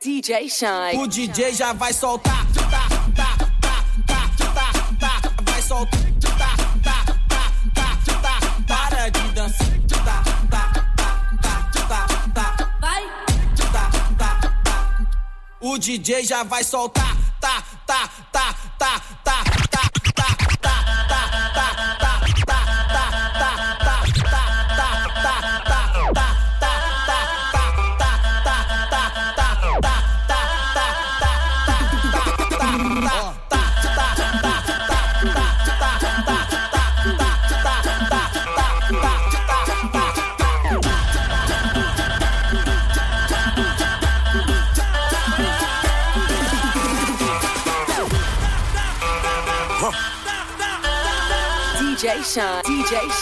DJ Shine. O DJ já vai soltar. Tá, tá, tá, tá, tá, tá, vai soltar. Tá, tá, tá, tá, tá, para de dançar. Tá, tá, tá, tá, tá, tá. Vai. Tá, tá, tá. O DJ já vai soltar.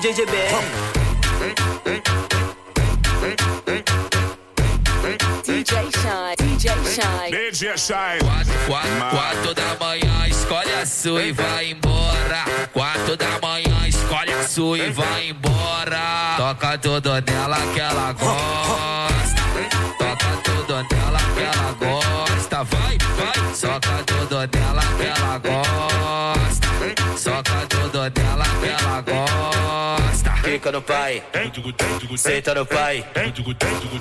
que o bicho vai pegar. Shine. Quatro, quatro, quatro da manhã, escolhe a sua e vai embora. Quatro da manhã, escolhe a sua e vai embora. Toca tudo nela que ela gosta. Toca tudo nela que ela gosta. Vai, vai, soca tudo nela que ela gosta. Soca tudo nela que ela gosta. Fica no pai, senta no pai,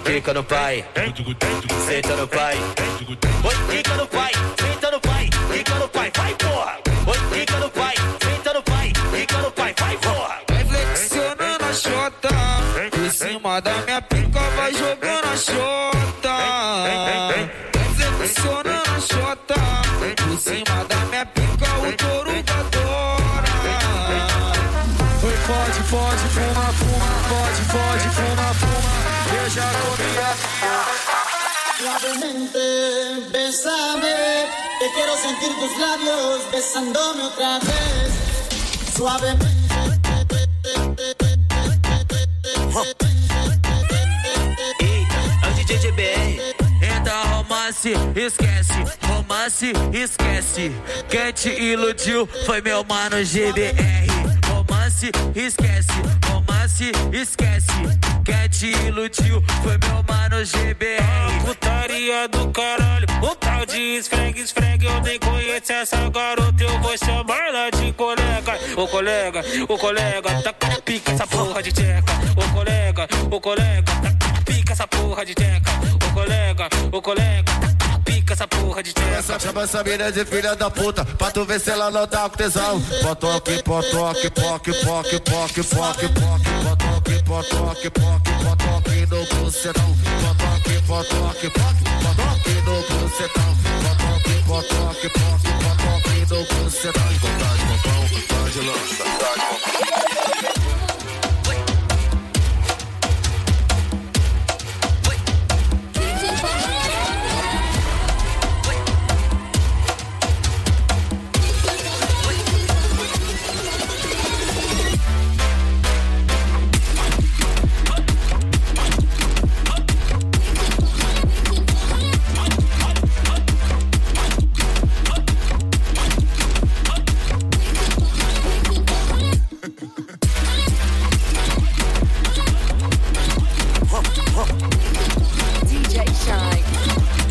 fica no pai, senta no pai. Oi, fica no pai, senta no pai, fica no pai, vai porra. Oi, fica no pai, senta no pai, fica no pai, vai porra. Vai flexionando a chota, por cima da minha pica vai jogando a chota. Sentir tus labios besándome otra vez. Suavemente. Romance, esquece. Romance, esquece. Quem te iludiu foi meu mano GBR. Romance, esquece. Romance, esquece. Quem te iludiu foi meu mano GBR. Putaria do caralho, o tal de esfregue, esfregue. Eu nem conheço essa garota, eu vou chamar ela de colega. Ô colega, ô colega, tá com pica essa porra de tcheca. Ô colega, ô colega, tá com pica essa porra de tcheca. Ô colega, ô colega, tá porra de. Essa chama essa mina de filha da puta, pra tu ver se ela não tá com tesão. Potoque, potoque, poque, poque, poque, poque, poque, potoque, potoque, poque, potoque no bucetão. Potoque, potoque, poque, potoque no bucetão. Potoque, potoque, poque, potoque no bucetão. Vontade, popão, vontade, lança. DJ Shine.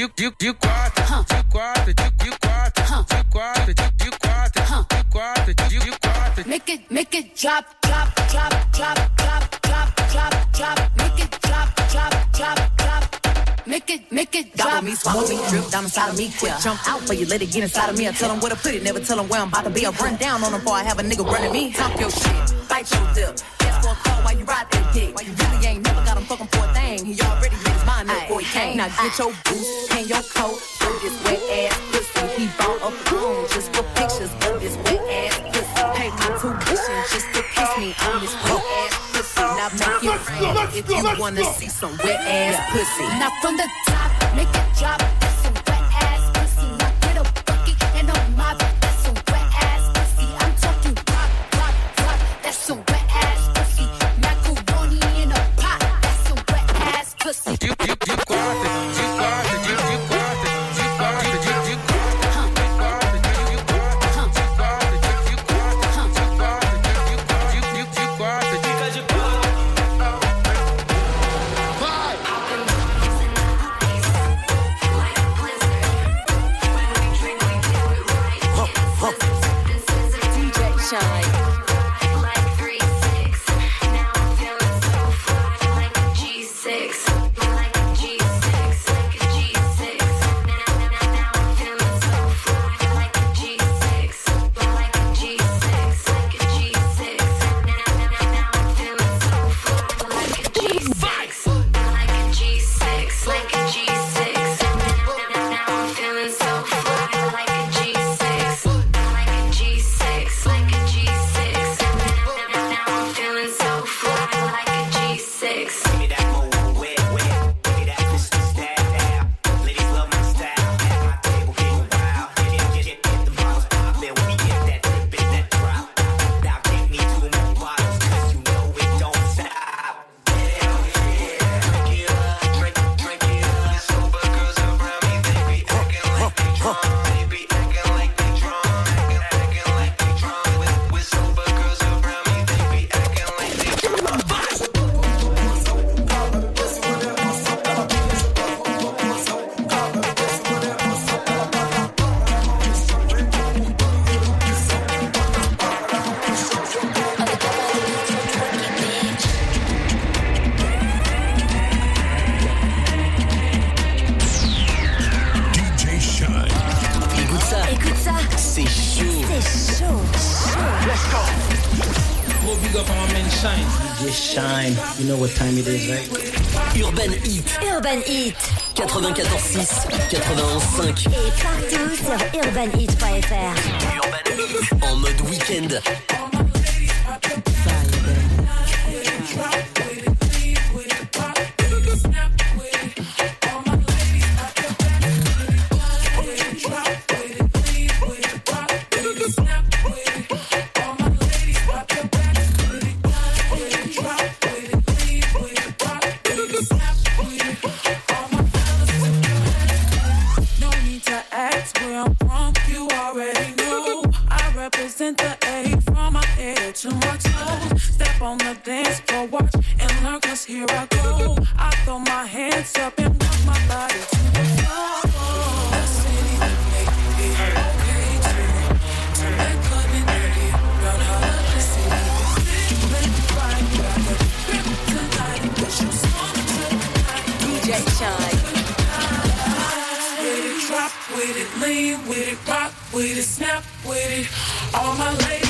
De, de, de quatro, de quatro, de, de quatro, de quatro, de, de quatro, de quatro, de, de quatro. Make it, make it drop, drop, drop, drop, drop, Make it, make it drop. Gobble me, swallow me, drip down inside of me. Quick jump out for you, let it get inside of me. I tell them where to put it, never tell them where I'm about to be. I run down on them before I have a nigga running me. Talk your shit, bite your lip. Ask for a call while you ride that dick. While you really ain't never got him fucking for a thing. He already made his mind up before he came. Now get your boots, hang your coat, throw this wet ass pussy. He bought a phone just for pictures of this wet ass pussy. Pay my tuition just to kiss me on this wet ass if you wanna see some wet ass pussy. Now from the top, make it drop. Urban Heat. Urban Heat. 94.6, 91.5. Et partout sur urbanheat.fr. Urban Heat. En mode week-end. With it, drop with it, lean with it, rock with it, snap with it. All my ladies.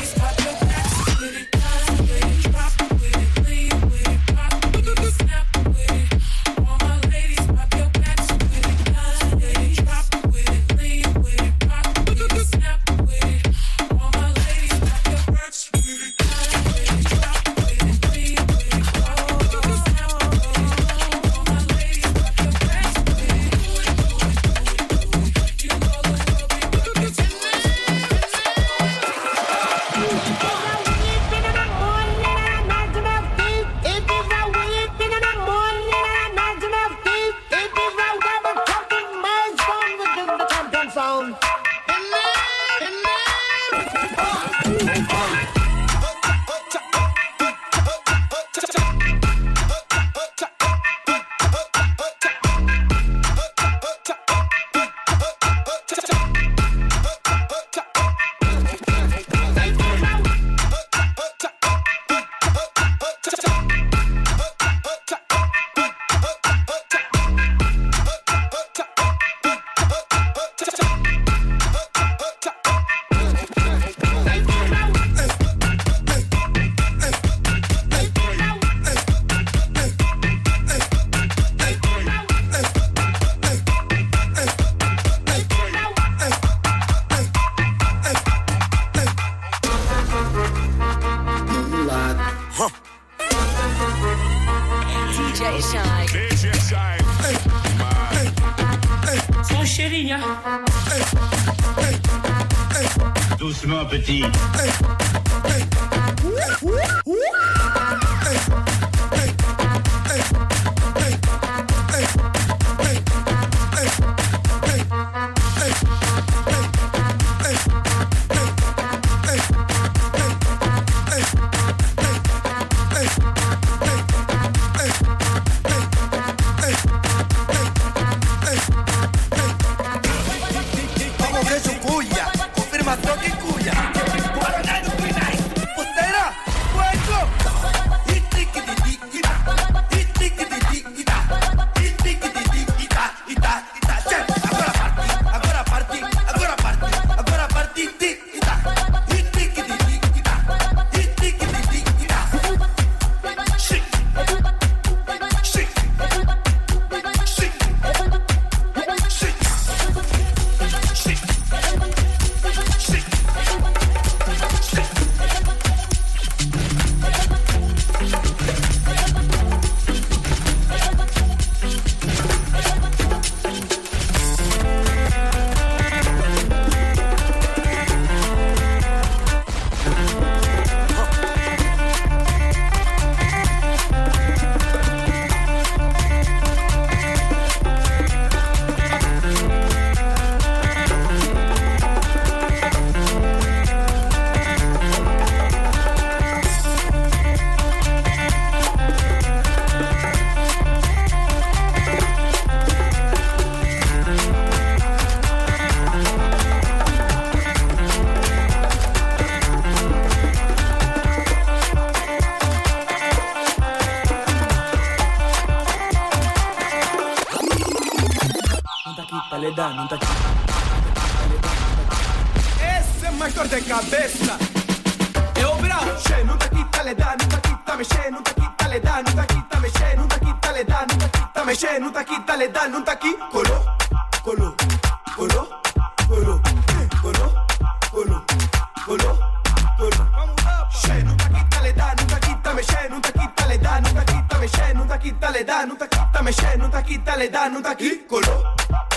Melody E Eu bravo, che, nunca quítale da, nunca quítame, che, nunca quítale da, nunca quítame, che, nunca quítale da, nunca quítame, che, nunca quítale da, nunca qui, colo, colo, colo, colo, non colo, colo, colo. Che, nunca quítale da, nunca quítame, che, nunca quítale da, nunca quítame, non nunca quítale da, non quítame, che, nunca quítale da, nunca qui, colo.